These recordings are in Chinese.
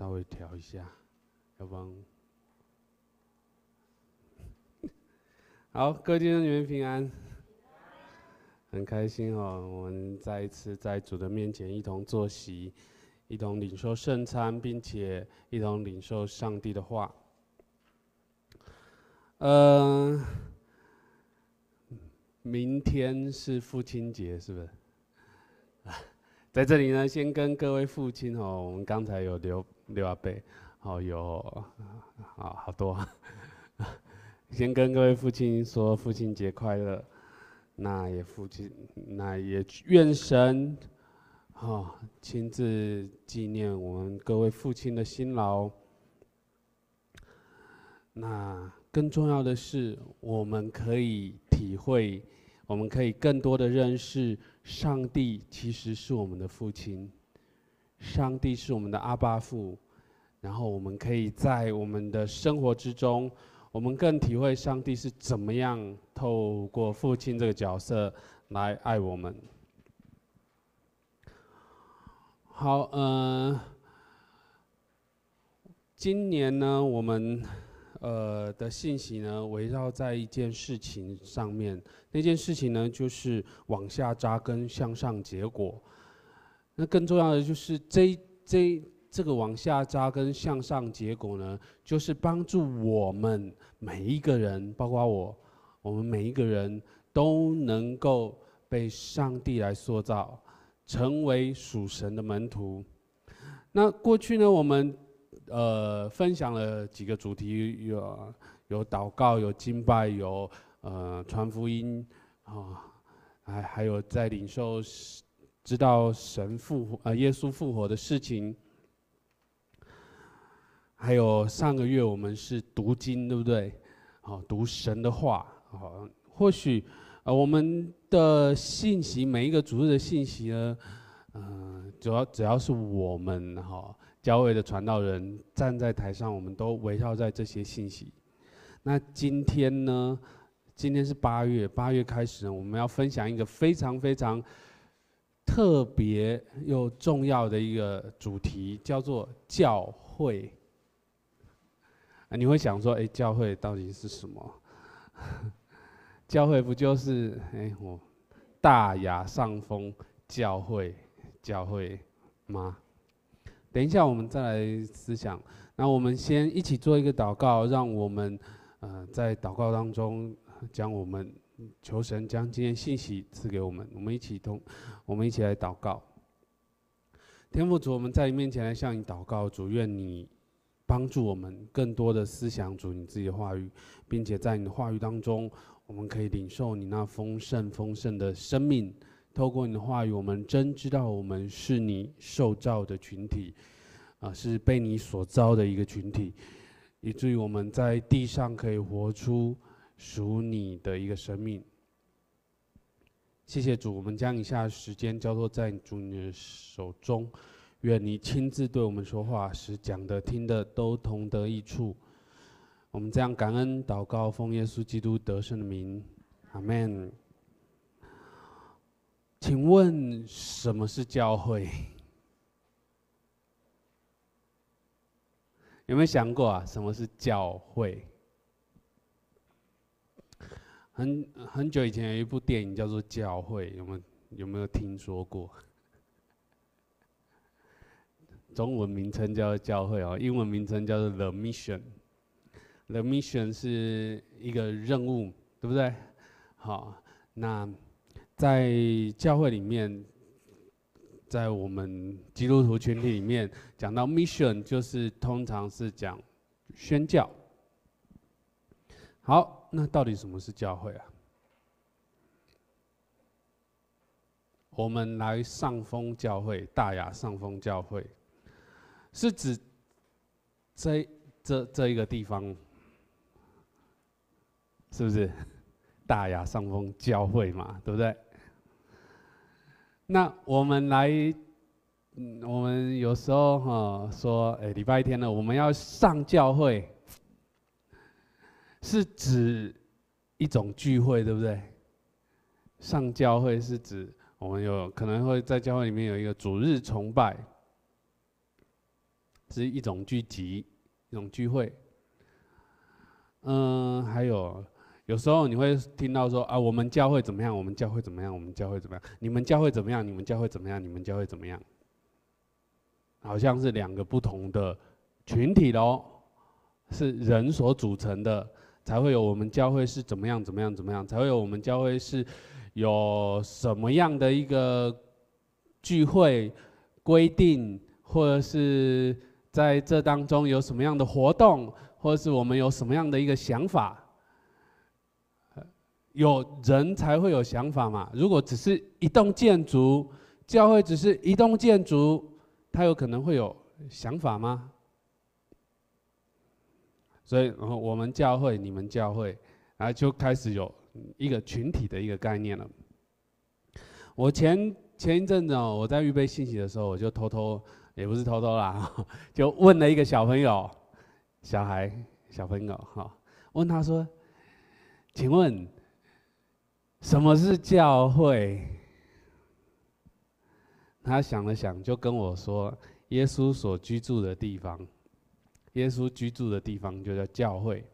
稍微调一下，要不然。好，各位弟兄姊妹平安，很开心哦，我们再一次在主的面前一同坐席，一同领受圣餐，并且一同领受上帝的话。嗯、呃，明天是父亲节，是不是？在这里呢，先跟各位父亲哦，我们刚才有留留阿伯，好有，好好多。先跟各位父亲说父亲节快乐，那也父亲，那也愿神，啊，亲自纪念我们各位父亲的辛劳。那更重要的是，我们可以体会，我们可以更多的认识上帝，其实是我们的父亲，上帝是我们的阿爸父，然后我们可以在我们的生活之中。我们更体会上帝是怎么样透过父亲这个角色来爱我们。好，嗯、呃，今年呢，我们呃的信息呢，围绕在一件事情上面。那件事情呢，就是往下扎根，向上结果。那更重要的就是这这。这个往下扎根向上，结果呢，就是帮助我们每一个人，包括我，我们每一个人都能够被上帝来塑造，成为属神的门徒。那过去呢，我们呃分享了几个主题，有有祷告，有敬拜，有呃传福音啊，还还有在领受知道神复活呃耶稣复活的事情。还有上个月我们是读经，对不对？好，读神的话。好，或许呃我们的信息，每一个主日的信息呢，嗯、主要只要是我们哈教会的传道人站在台上，我们都围绕在这些信息。那今天呢，今天是八月，八月开始呢，我们要分享一个非常非常特别又重要的一个主题，叫做教会。啊，你会想说，哎，教会到底是什么？教会不就是，哎，我大雅上风教会，教会吗？等一下，我们再来思想。那我们先一起做一个祷告，让我们，呃，在祷告当中，将我们求神将今天信息赐给我们。我们一起同，我们一起来祷告。天父主，我们在你面前来向你祷告，主愿你。帮助我们更多的思想主你自己的话语，并且在你的话语当中，我们可以领受你那丰盛丰盛的生命。透过你的话语，我们真知道我们是你受造的群体，啊，是被你所造的一个群体，以至于我们在地上可以活出属你的一个生命。谢谢主，我们将以下时间交托在主你的手中。愿你亲自对我们说话，使讲的、听的都同得益处。我们这样感恩祷告，奉耶稣基督得胜的名，阿门。请问什么是教会？有没有想过啊？什么是教会？很很久以前有一部电影叫做《教会》，有没有有没有听说过？中文名称叫做教会哦，英文名称叫做 The Mission。The Mission 是一个任务，对不对？好，那在教会里面，在我们基督徒群体里面，讲到 Mission 就是通常是讲宣教。好，那到底什么是教会啊？我们来上峰教会，大雅上峰教会。是指这这这一个地方，是不是 大雅上峰教会嘛？对不对？那我们来，嗯，我们有时候哈说，哎，礼拜天呢，我们要上教会，是指一种聚会，对不对？上教会是指我们有可能会在教会里面有一个主日崇拜。是一种聚集，一种聚会。嗯，还有有时候你会听到说啊，我们教会怎么样？我们教会怎么样？我们教会怎么样？你们教会怎么样？你们教会怎么样？你们教会怎么样？好像是两个不同的群体喽，是人所组成的，才会有我们教会是怎么样？怎么样？怎么样？才会有我们教会是有什么样的一个聚会规定，或者是在这当中有什么样的活动？或者是我们有什么样的一个想法？有人才会有想法嘛。如果只是一栋建筑，教会只是一栋建筑，他有可能会有想法吗？所以，然后我们教会、你们教会，然后就开始有一个群体的一个概念了。我前前一阵子哦，我在预备信息的时候，我就偷偷，也不是偷偷啦，就问了一个小朋友。小孩、小朋友，哈，问他说：“请问，什么是教会？”他想了想，就跟我说：“耶稣所居住的地方，耶稣居住的地方就叫教会。”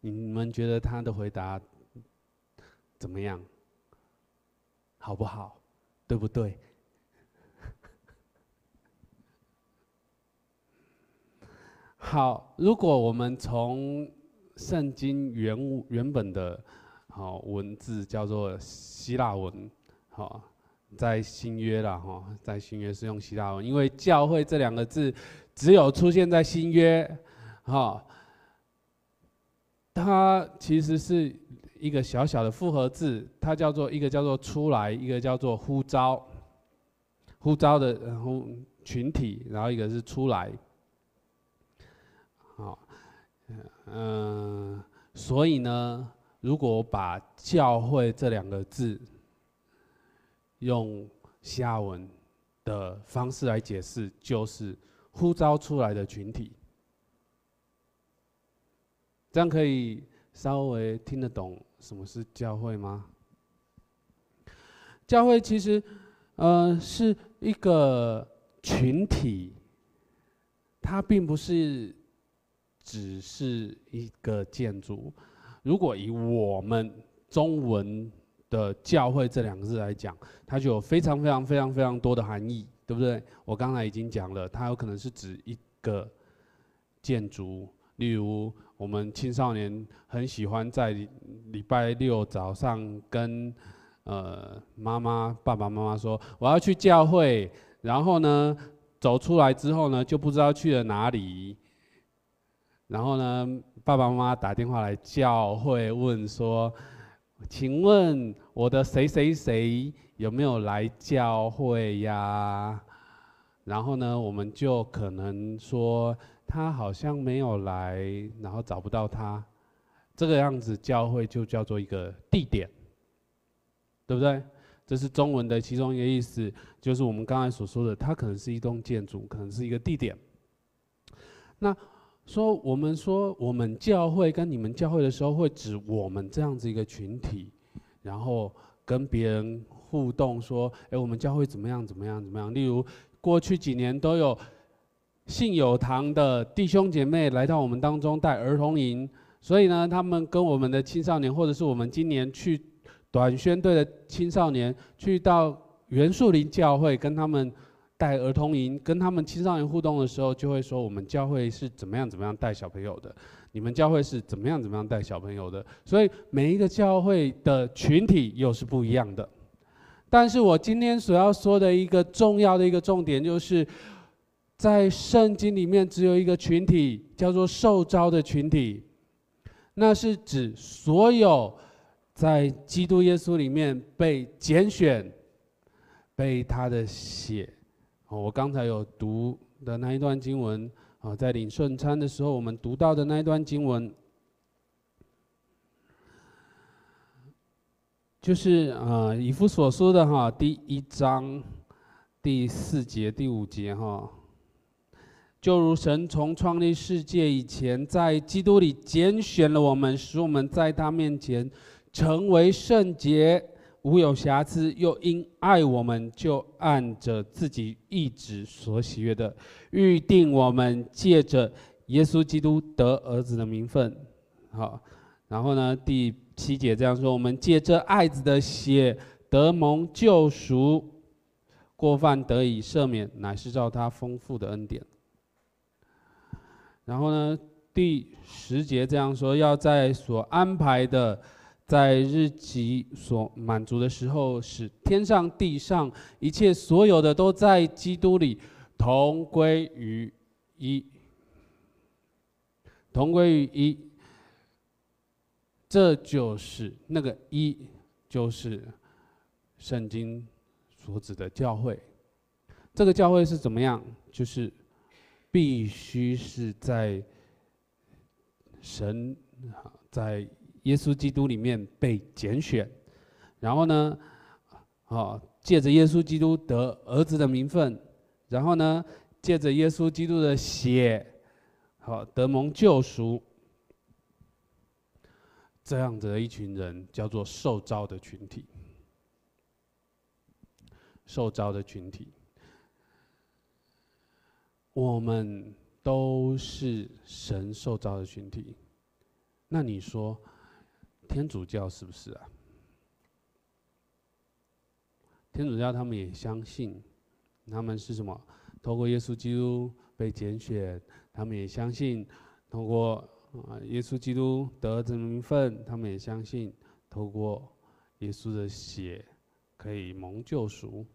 你们觉得他的回答怎么样？好不好？对不对？好，如果我们从圣经原原本的，好文字叫做希腊文，好，在新约了哈，在新约是用希腊文，因为教会这两个字只有出现在新约，哈，它其实是一个小小的复合字，它叫做一个叫做出来，一个叫做呼召，呼召的然后群体，然后一个是出来。好，嗯，所以呢，如果把教会这两个字用下文的方式来解释，就是呼召出来的群体。这样可以稍微听得懂什么是教会吗？教会其实，呃，是一个群体，它并不是。只是一个建筑。如果以我们中文的“教会”这两个字来讲，它就有非常非常非常非常多的含义，对不对？我刚才已经讲了，它有可能是指一个建筑，例如我们青少年很喜欢在礼拜六早上跟呃妈妈、爸爸妈妈说我要去教会，然后呢走出来之后呢就不知道去了哪里。然后呢，爸爸妈妈打电话来教会问说：“请问我的谁谁谁有没有来教会呀？”然后呢，我们就可能说他好像没有来，然后找不到他。这个样子，教会就叫做一个地点，对不对？这是中文的其中一个意思，就是我们刚才所说的，它可能是一栋建筑，可能是一个地点。那。说我们说我们教会跟你们教会的时候，会指我们这样子一个群体，然后跟别人互动，说，哎，我们教会怎么样怎么样怎么样？例如过去几年都有信友堂的弟兄姐妹来到我们当中带儿童营，所以呢，他们跟我们的青少年，或者是我们今年去短宣队的青少年，去到元树林教会跟他们。带儿童营，跟他们青少年互动的时候，就会说我们教会是怎么样怎么样带小朋友的，你们教会是怎么样怎么样带小朋友的。所以每一个教会的群体又是不一样的。但是我今天所要说的一个重要的一个重点，就是在圣经里面只有一个群体，叫做受招的群体，那是指所有在基督耶稣里面被拣选、被他的血。我刚才有读的那一段经文啊，在领圣餐的时候，我们读到的那一段经文，就是啊，以弗所说的哈第一章第四节、第五节哈，就如神从创立世界以前，在基督里拣选了我们，使我们在他面前成为圣洁，无有瑕疵，又因爱我们，就按着自己意旨所喜悦的，预定我们借着耶稣基督得儿子的名分。好，然后呢，第七节这样说：我们借着爱子的血得蒙救赎，过犯得以赦免，乃是照他丰富的恩典。然后呢，第十节这样说：要在所安排的。在日期所满足的时候，使天上地上一切所有的都在基督里同归于一，同归于一。这就是那个一，就是圣经所指的教会。这个教会是怎么样？就是必须是在神在。耶稣基督里面被拣选，然后呢，好借着耶稣基督得儿子的名分，然后呢，借着耶稣基督的血，好得蒙救赎，这样子的一群人叫做受召的群体。受召的群体，我们都是神受召的群体。那你说？天主教是不是啊？天主教他们也相信，他们是什么？透过耶稣基督被拣选，他们也相信，透过啊耶稣基督得这名分，他们也相信，透过耶稣的血可以蒙救赎。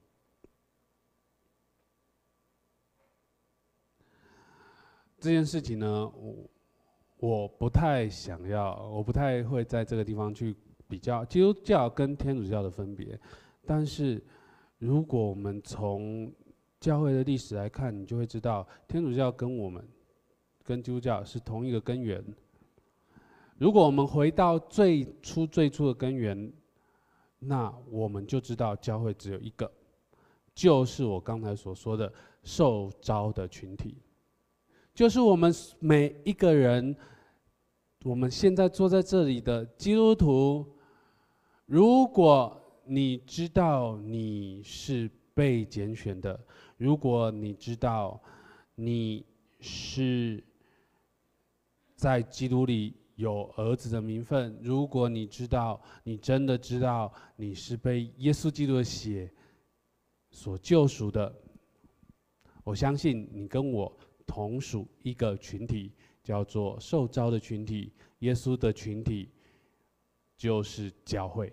这件事情呢，我。我不太想要，我不太会在这个地方去比较基督教跟天主教的分别。但是，如果我们从教会的历史来看，你就会知道，天主教跟我们跟基督教是同一个根源。如果我们回到最初最初的根源，那我们就知道教会只有一个，就是我刚才所说的受召的群体。就是我们每一个人，我们现在坐在这里的基督徒，如果你知道你是被拣选的，如果你知道你是在基督里有儿子的名分，如果你知道你真的知道你是被耶稣基督的血所救赎的，我相信你跟我。同属一个群体，叫做受召的群体。耶稣的群体就是教会。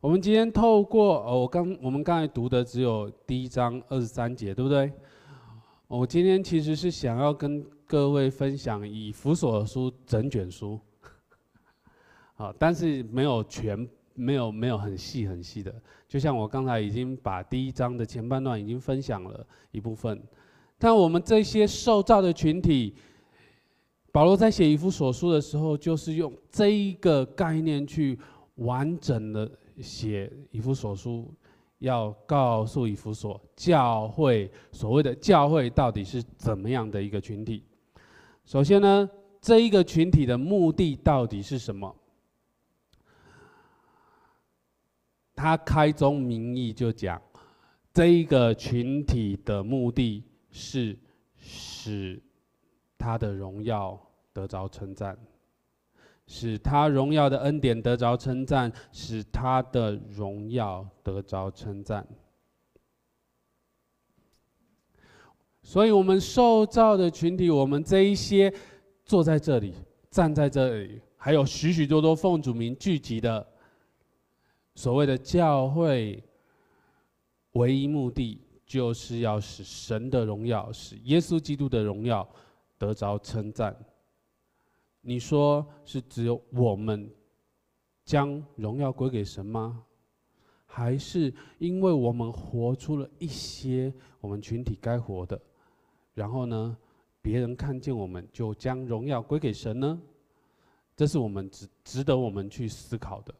我们今天透过哦，我刚我们刚才读的只有第一章二十三节，对不对？我今天其实是想要跟各位分享以弗所书整卷书，好，但是没有全，没有没有很细很细的。就像我刚才已经把第一章的前半段已经分享了一部分。但我们这些受造的群体，保罗在写以弗所书的时候，就是用这一个概念去完整的写以弗所书，要告诉以弗所教会，所谓的教会到底是怎么样的一个群体。首先呢，这一个群体的目的到底是什么？他开宗明义就讲，这一个群体的目的。是使他的荣耀得着称赞，使他荣耀的恩典得着称赞，使他的荣耀得着称赞。所以，我们受造的群体，我们这一些坐在这里、站在这里，还有许许多多奉主名聚集的所谓的教会，唯一目的。就是要使神的荣耀，使耶稣基督的荣耀得着称赞。你说是只有我们将荣耀归给神吗？还是因为我们活出了一些我们群体该活的，然后呢，别人看见我们就将荣耀归给神呢？这是我们值值得我们去思考的，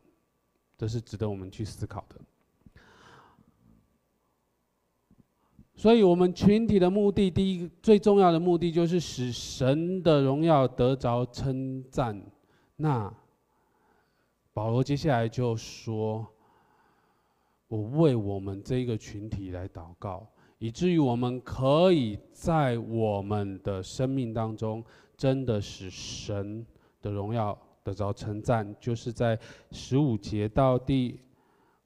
这是值得我们去思考的。所以，我们群体的目的，第一最重要的目的，就是使神的荣耀得着称赞。那保罗接下来就说：“我为我们这个群体来祷告，以至于我们可以在我们的生命当中，真的使神的荣耀得着称赞。”就是在十五节到第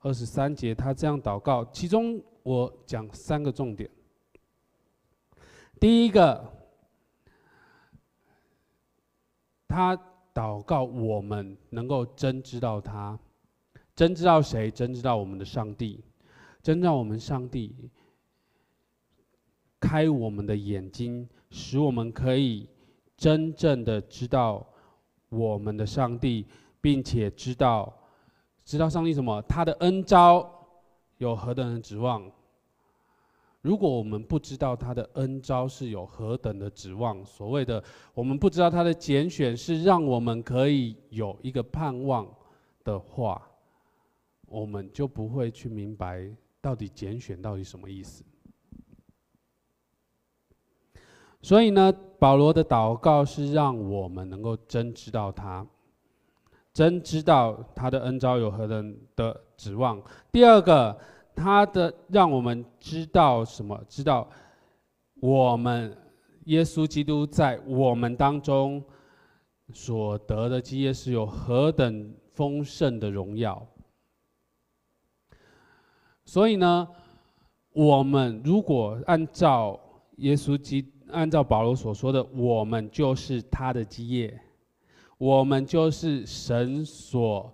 二十三节，他这样祷告。其中我讲三个重点。第一个，他。祷告，我们能够真知道他，真知道谁？真知道我们的上帝，真知道我们上帝，开我们的眼睛，使我们可以真正的知道我们的上帝，并且知道，知道上帝什么？他的恩招有何等的指望？如果我们不知道他的恩招是有何等的指望，所谓的我们不知道他的拣选是让我们可以有一个盼望的话，我们就不会去明白到底拣选到底什么意思。所以呢，保罗的祷告是让我们能够真知道他，真知道他的恩召有何等的指望。第二个。他的让我们知道什么？知道我们耶稣基督在我们当中所得的基业是有何等丰盛的荣耀。所以呢，我们如果按照耶稣基督，按照保罗所说的，我们就是他的基业，我们就是神所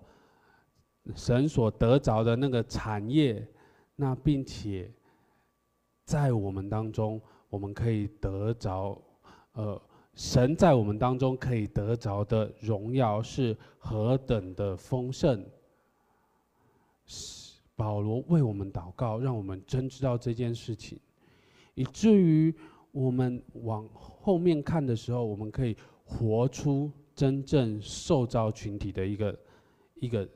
神所得着的那个产业。那并且，在我们当中，我们可以得着，呃，神在我们当中可以得着的荣耀是何等的丰盛。保罗为我们祷告，让我们真知道这件事情，以至于我们往后面看的时候，我们可以活出真正受造群体的一个一个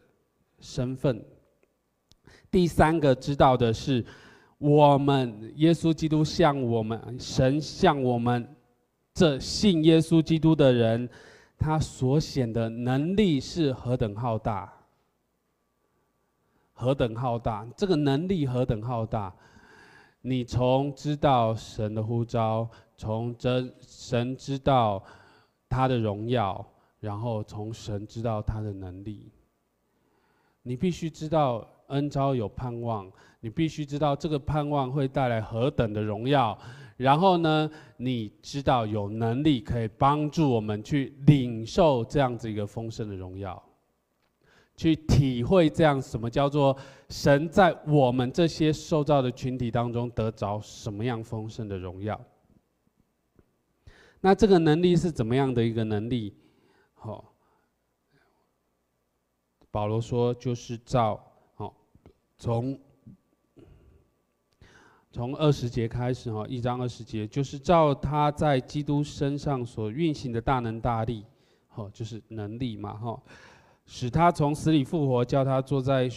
身份。第三个知道的是，我们耶稣基督向我们神向我们这信耶稣基督的人，他所显的能力是何等浩大，何等浩大！这个能力何等浩大！你从知道神的呼召，从真神知道他的荣耀，然后从神知道他的能力，你必须知道。恩召有盼望，你必须知道这个盼望会带来何等的荣耀。然后呢，你知道有能力可以帮助我们去领受这样子一个丰盛的荣耀，去体会这样什么叫做神在我们这些受造的群体当中得着什么样丰盛的荣耀。那这个能力是怎么样的一个能力？好，保罗说就是照。从从二十节开始哈，一章二十节就是照他在基督身上所运行的大能大力，哈，就是能力嘛哈，使他从死里复活，叫他坐在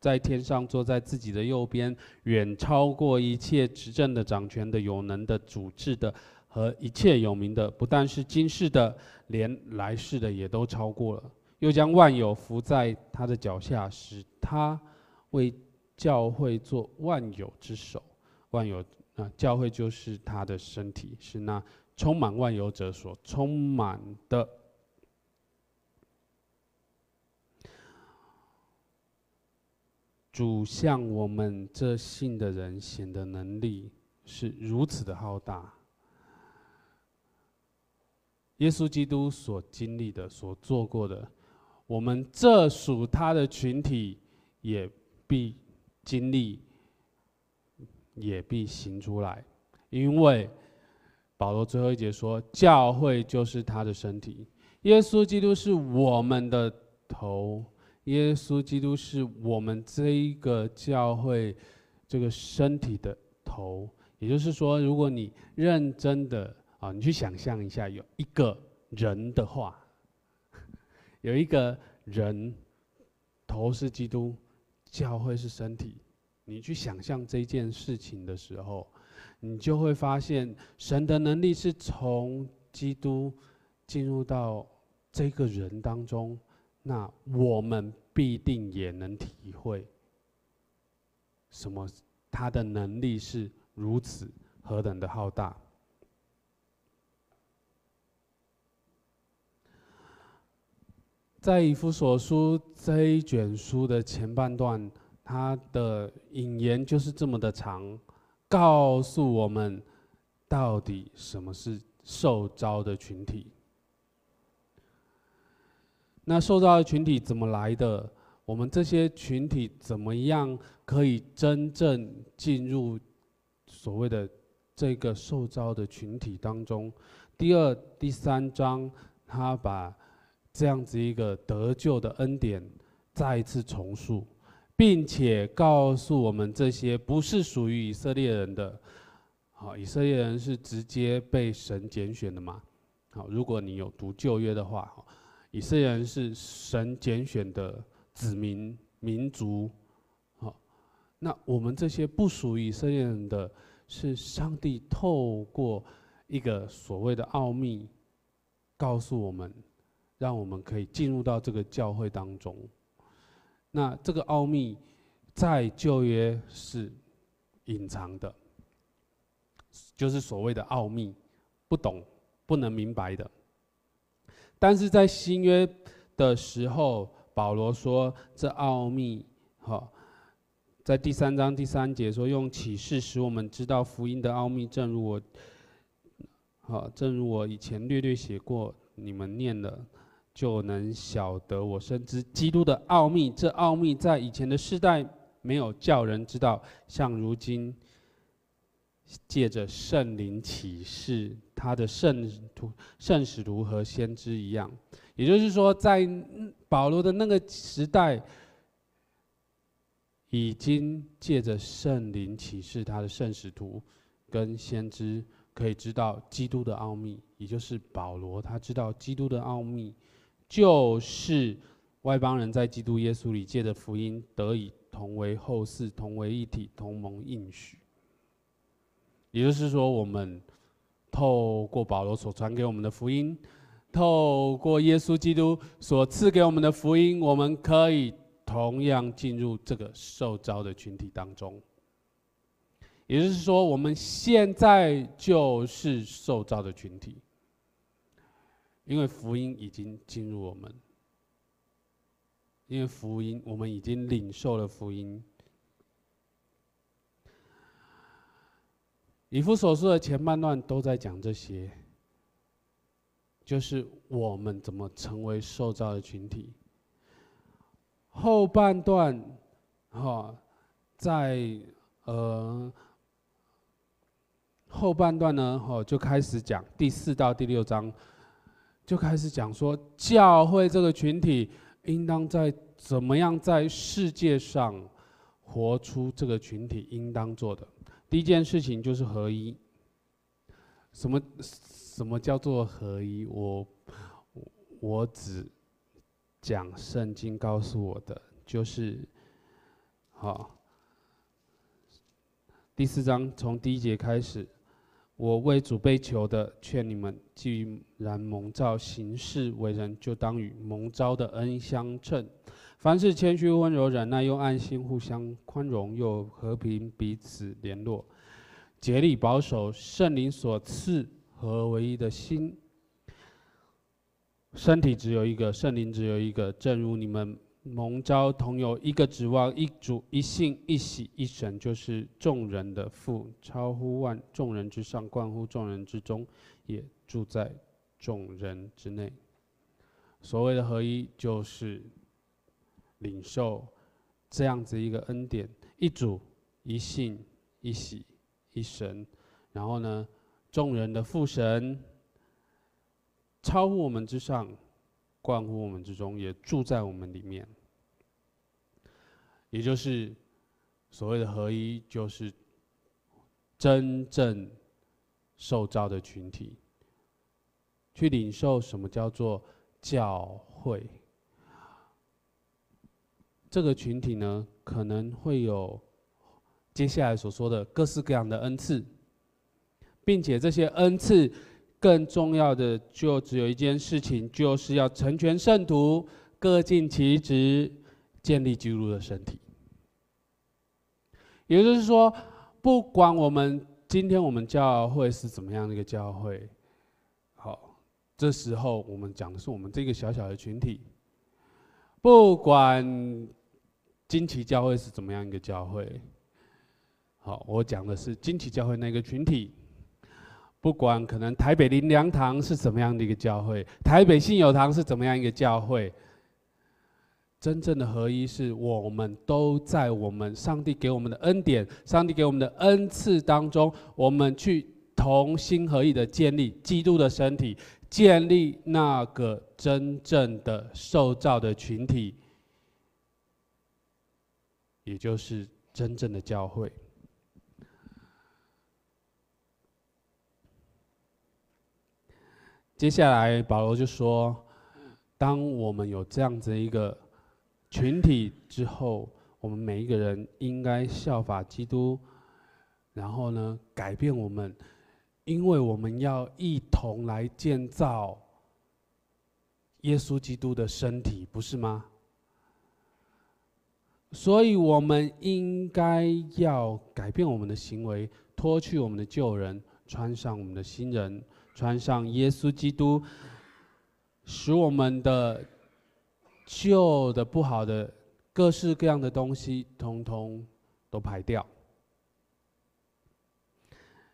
在天上，坐在自己的右边，远超过一切执政的、掌权的、有能的、主治的和一切有名的，不但是今世的，连来世的也都超过了，又将万有伏在他的脚下，使他。为教会做万有之首，万有啊，教会就是他的身体，是那充满万有者所充满的。主向我们这信的人显的能力是如此的浩大。耶稣基督所经历的、所做过的，我们这属他的群体也。必经历，也必行出来，因为保罗最后一节说，教会就是他的身体，耶稣基督是我们的头，耶稣基督是我们这一个教会这个身体的头。也就是说，如果你认真的啊，你去想象一下，有一个人的话，有一个人头是基督。教会是身体，你去想象这件事情的时候，你就会发现神的能力是从基督进入到这个人当中，那我们必定也能体会什么？他的能力是如此何等的浩大。在以弗所书这一卷书的前半段，他的引言就是这么的长，告诉我们到底什么是受招的群体。那受召的群体怎么来的？我们这些群体怎么样可以真正进入所谓的这个受召的群体当中？第二、第三章，他把这样子一个得救的恩典再一次重述，并且告诉我们这些不是属于以色列人的，好，以色列人是直接被神拣选的嘛？好，如果你有读旧约的话，以色列人是神拣选的子民民族，好，那我们这些不属于以色列人的，是上帝透过一个所谓的奥秘，告诉我们，让我们可以进入到这个教会当中。那这个奥秘在旧约是隐藏的，就是所谓的奥秘，不懂、不能明白的。但是在新约的时候，保罗说这奥秘，哈，在第三章第三节说，用启示使我们知道福音的奥秘，正如我，好，正如我以前略略写过，你们念了就能晓得我深知基督的奥秘。这奥秘在以前的世代没有叫人知道，像如今。借着圣灵启示他的圣徒、圣使徒和先知一样，也就是说，在保罗的那个时代，已经借着圣灵启示他的圣使徒跟先知，可以知道基督的奥秘。也就是保罗他知道基督的奥秘，就是外邦人在基督耶稣里借着福音得以同为后嗣、同为一体、同盟应许。也就是说，我们透过保罗所传给我们的福音，透过耶稣基督所赐给我们的福音，我们可以同样进入这个受召的群体当中。也就是说，我们现在就是受召的群体，因为福音已经进入我们，因为福音，我们已经领受了福音。以弗所书的前半段都在讲这些，就是我们怎么成为受造的群体。后半段，哈，在呃后半段呢，哈就开始讲第四到第六章，就开始讲说教会这个群体应当在怎么样在世界上活出这个群体应当做的。第一件事情就是合一。什么什么叫做合一？我我只讲圣经告诉我的，就是好。第四章从第一节开始，我为主被求的，劝你们既然蒙召行事为人，就当与蒙召的恩相称。凡事谦虚温柔忍耐，又爱心互相宽容，又和平彼此联络，竭力保守圣灵所赐和唯一的心。身体只有一个，圣灵只有一个，正如你们蒙召同有一个指望，一主、一信、一喜、一神，就是众人的父，超乎万众人之上，贯乎众人之中，也住在众人之内。所谓的合一，就是。领受这样子一个恩典，一主、一信、一喜、一神，然后呢，众人的父神，超乎我们之上，关乎我们之中，也住在我们里面。也就是所谓的合一，就是真正受召的群体，去领受什么叫做教会。这个群体呢，可能会有接下来所说的各式各样的恩赐，并且这些恩赐更重要的就只有一件事情，就是要成全圣徒，各尽其职，建立基督的身体。也就是说，不管我们今天我们教会是怎么样的一个教会，好，这时候我们讲的是我们这个小小的群体。不管惊奇教会是怎么样一个教会，好，我讲的是惊奇教会那个群体。不管可能台北灵粮堂是怎么样的一个教会，台北信友堂是怎么样一个教会，真正的合一是我们都在我们上帝给我们的恩典、上帝给我们的恩赐当中，我们去同心合意的建立基督的身体。建立那个真正的受造的群体，也就是真正的教会。接下来，保罗就说：“当我们有这样子一个群体之后，我们每一个人应该效法基督，然后呢，改变我们。”因为我们要一同来建造耶稣基督的身体，不是吗？所以，我们应该要改变我们的行为，脱去我们的旧人，穿上我们的新人，穿上耶稣基督，使我们的旧的不好的各式各样的东西，通通都排掉。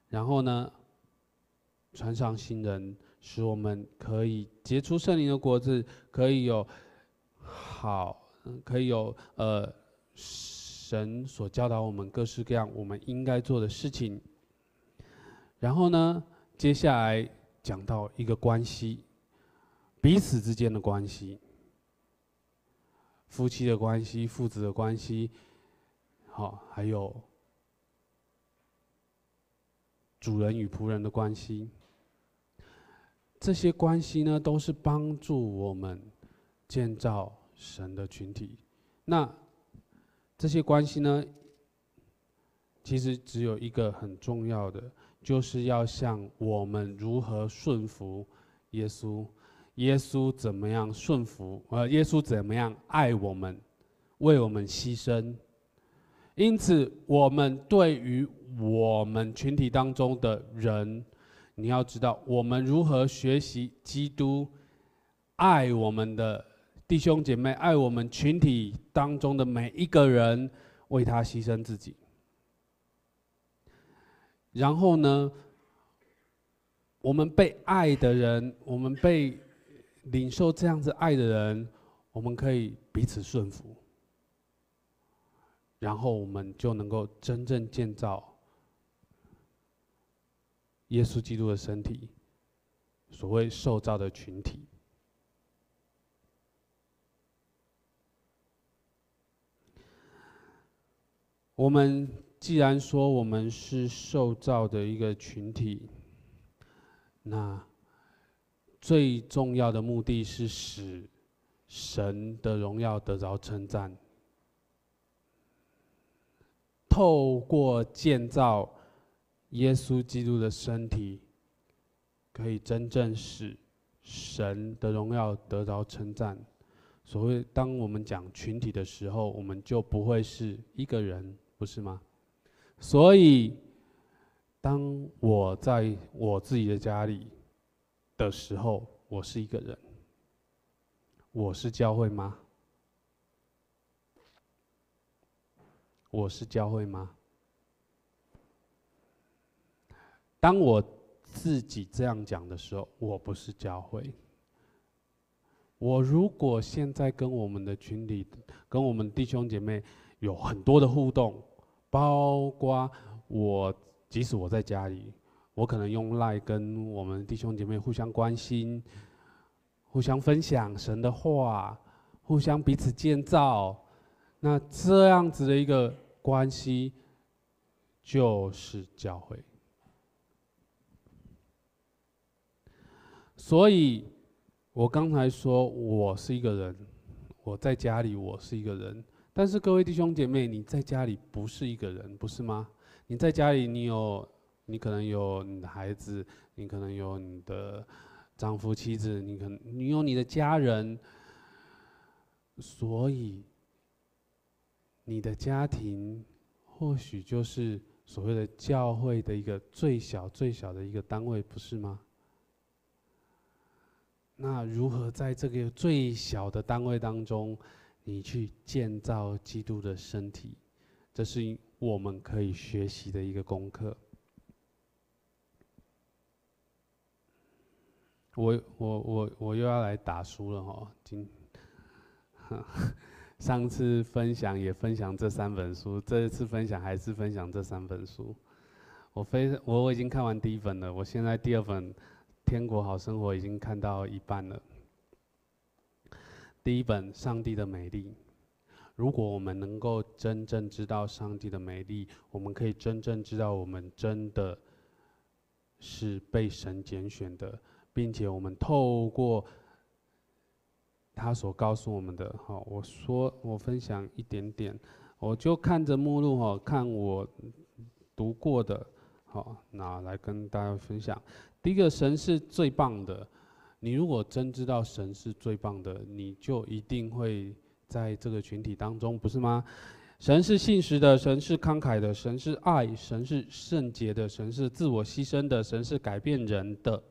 然后呢，穿上新人，使我们可以结出圣灵的果子，可以有好，可以有呃神所教导我们各式各样我们应该做的事情。然后呢，接下来讲到一个关系，彼此之间的关系，夫妻的关系，父子的关系，好，还有主人与仆人的关系。这些关系呢，都是帮助我们建造神的群体。那这些关系呢，其实只有一个很重要的，就是要像我们如何顺服耶稣，耶稣怎么样顺服，呃，耶稣怎么样爱我们，为我们牺牲。因此，我们对于我们群体当中的人。你要知道，我们如何学习基督爱我们的弟兄姐妹，爱我们群体当中的每一个人，为他牺牲自己。然后呢，我们被爱的人，我们被领受这样子爱的人，我们可以彼此顺服，然后我们就能够真正建造。耶稣基督的身体，所谓受造的群体。我们既然说我们是受造的一个群体，那最重要的目的是使神的荣耀得着称赞，透过建造。耶稣基督的身体，可以真正使神的荣耀得着称赞。所谓当我们讲群体的时候，我们就不会是一个人，不是吗？所以，当我在我自己的家里的时候，我是一个人。我是教会吗？我是教会吗？当我自己这样讲的时候，我不是教会。我如果现在跟我们的群体、跟我们弟兄姐妹有很多的互动，包括我，即使我在家里，我可能用赖跟我们弟兄姐妹互相关心、互相分享神的话、互相彼此建造，那这样子的一个关系就是教会。所以，我刚才说我是一个人，我在家里我是一个人。但是各位弟兄姐妹，你在家里不是一个人，不是吗？你在家里，你有，你可能有你的孩子，你可能有你的丈夫妻子，你可能你有你的家人。所以，你的家庭或许就是所谓的教会的一个最小、最小的一个单位，不是吗？那如何在这个最小的单位当中，你去建造基督的身体？这是我们可以学习的一个功课。我我我我又要来打书了哈！今 上次分享也分享这三本书，这一次分享还是分享这三本书。我非我我已经看完第一本了，我现在第二本《天国好生活》已经看到一半了。第一本《上帝的美丽》，如果我们能够真正知道上帝的美丽，我们可以真正知道我们真的是被神拣选的。并且我们透过他所告诉我们的，好，我说我分享一点点，我就看着目录哈，看我读过的，好，那来跟大家分享。第一个，神是最棒的。你如果真知道神是最棒的，你就一定会在这个群体当中，不是吗？神是信实的，神是慷慨的，神是爱，神是圣洁的，神是自我牺牲的，神是改变人的。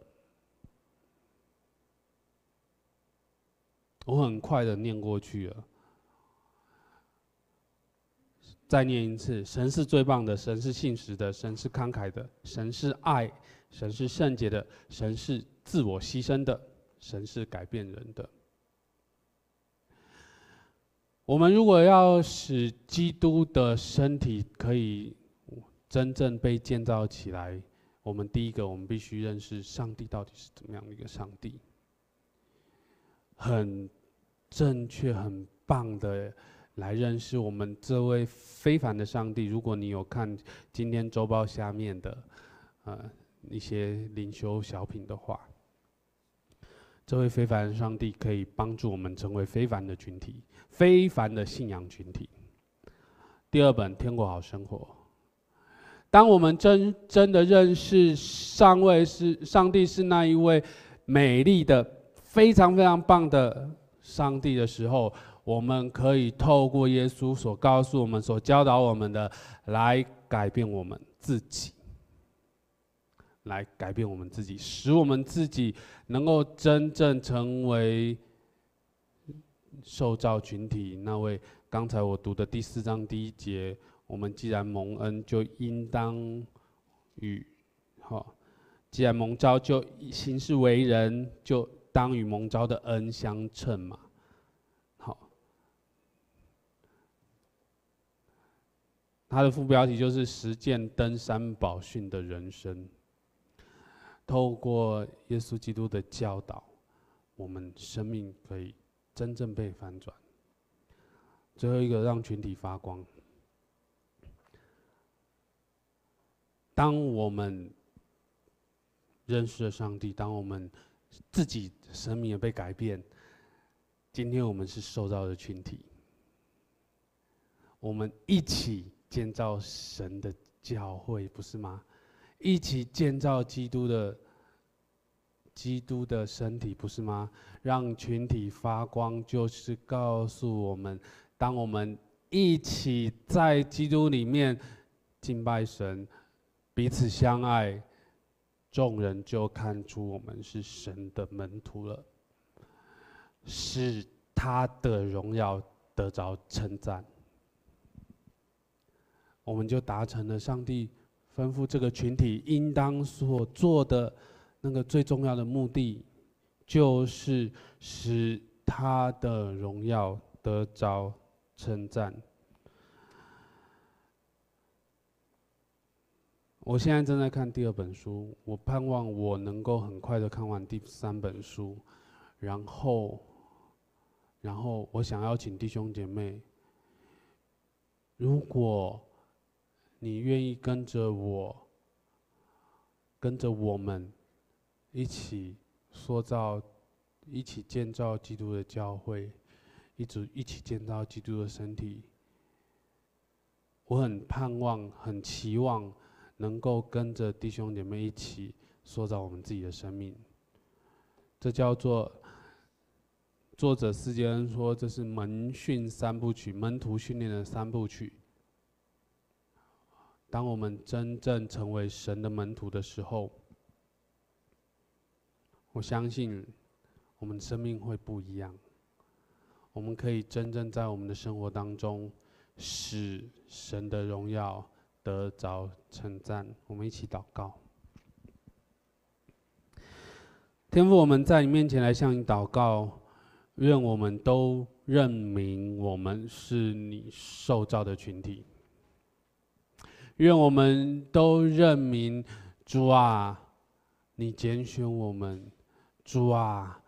我很快的念过去了，再念一次：神是最棒的，神是信实的，神是慷慨的，神是爱，神是圣洁的，神是自我牺牲的，神是改变人的。我们如果要使基督的身体可以真正被建造起来，我们第一个，我们必须认识上帝到底是怎么样的一个上帝。很正确、很棒的来认识我们这位非凡的上帝。如果你有看今天周报下面的呃一些灵修小品的话，这位非凡的上帝可以帮助我们成为非凡的群体、非凡的信仰群体。第二本《天国好生活》，当我们真真的认识上位是上帝是那一位美丽的。非常非常棒的上帝的时候，我们可以透过耶稣所告诉我们、所教导我们的，来改变我们自己，来改变我们自己，使我们自己能够真正成为受造群体。那位刚才我读的第四章第一节，我们既然蒙恩，就应当与好，既然蒙召，就行事为人就。当与蒙召的恩相称嘛，好。他的副标题就是实践登山宝训的人生。透过耶稣基督的教导，我们生命可以真正被翻转。最后一个，让群体发光。当我们认识了上帝，当我们自己生命也被改变。今天我们是受造的群体，我们一起建造神的教会，不是吗？一起建造基督的基督的身体，不是吗？让群体发光，就是告诉我们，当我们一起在基督里面敬拜神，彼此相爱。众人就看出我们是神的门徒了，使他的荣耀得着称赞。我们就达成了上帝吩咐这个群体应当所做的那个最重要的目的，就是使他的荣耀得着称赞。我现在正在看第二本书，我盼望我能够很快的看完第三本书，然后，然后我想邀请弟兄姐妹，如果你愿意跟着我，跟着我们一起塑造，一起建造基督的教会，一直一起建造基督的身体，我很盼望，很期望。能够跟着弟兄姐妹一起塑造我们自己的生命，这叫做作者斯杰恩说，这是门训三部曲，门徒训练的三部曲。当我们真正成为神的门徒的时候，我相信我们生命会不一样。我们可以真正在我们的生活当中，使神的荣耀得着称赞。我们一起祷告。天父，我们在你面前来向你祷告，愿我们都认明我们是你受造的群体。愿我们都认明主啊，你拣选我们，主啊，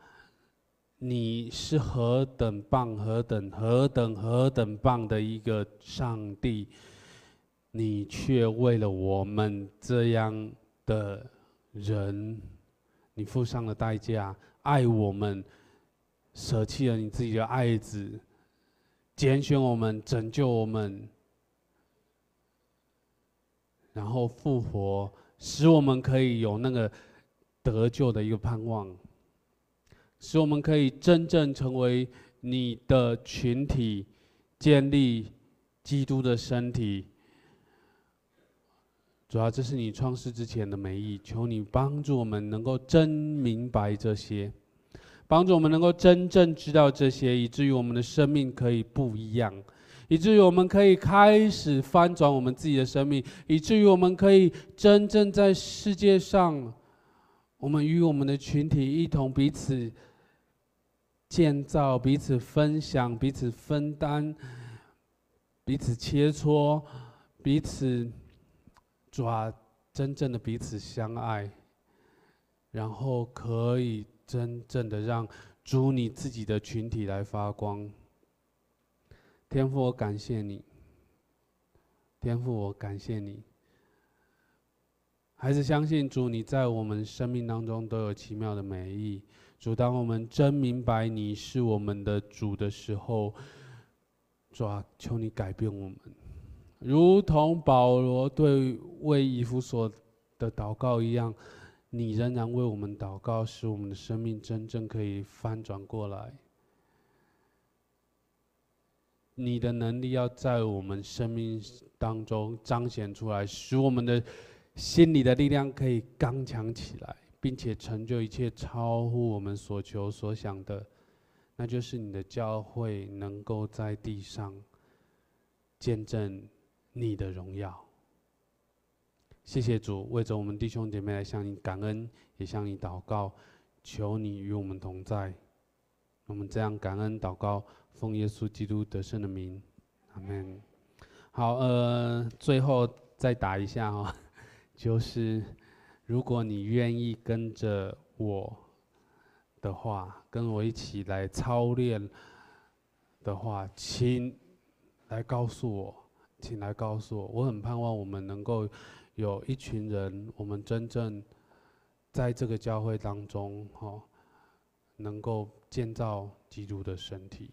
你是何等棒、何等、何等、何等棒的一个上帝，你却为了我们这样的人。你付上了代价，爱我们，舍弃了你自己的爱子，拣选我们，拯救我们，然后复活，使我们可以有那个得救的一个盼望，使我们可以真正成为你的群体，建立基督的身体。主要这是你创世之前的美意，求你帮助我们能够真明白这些，帮助我们能够真正知道这些，以至于我们的生命可以不一样，以至于我们可以开始翻转我们自己的生命，以至于我们可以真正在世界上，我们与我们的群体一同彼此建造、彼此分享、彼此分担、彼此切磋、彼此。抓，真正的彼此相爱，然后可以真正的让主你自己的群体来发光。天父，我感谢你。天父，我感谢你。还是相信主，你在我们生命当中都有奇妙的美意。主，当我们真明白你是我们的主的时候，主啊，求你改变我们。如同保罗对为以弗所的祷告一样，你仍然为我们祷告，使我们的生命真正可以翻转过来。你的能力要在我们生命当中彰显出来，使我们的心里的力量可以刚强起来，并且成就一切超乎我们所求所想的，那就是你的教会能够在地上见证。你的荣耀，谢谢主，为着我们弟兄姐妹来向你感恩，也向你祷告，求你与我们同在。我们这样感恩祷告，奉耶稣基督得胜的名，阿门。好，呃，最后再打一下哈，就是如果你愿意跟着我的话，跟我一起来操练的话，请来告诉我。请来告诉我，我很盼望我们能够有一群人，我们真正在这个教会当中，哈，能够建造基督的身体。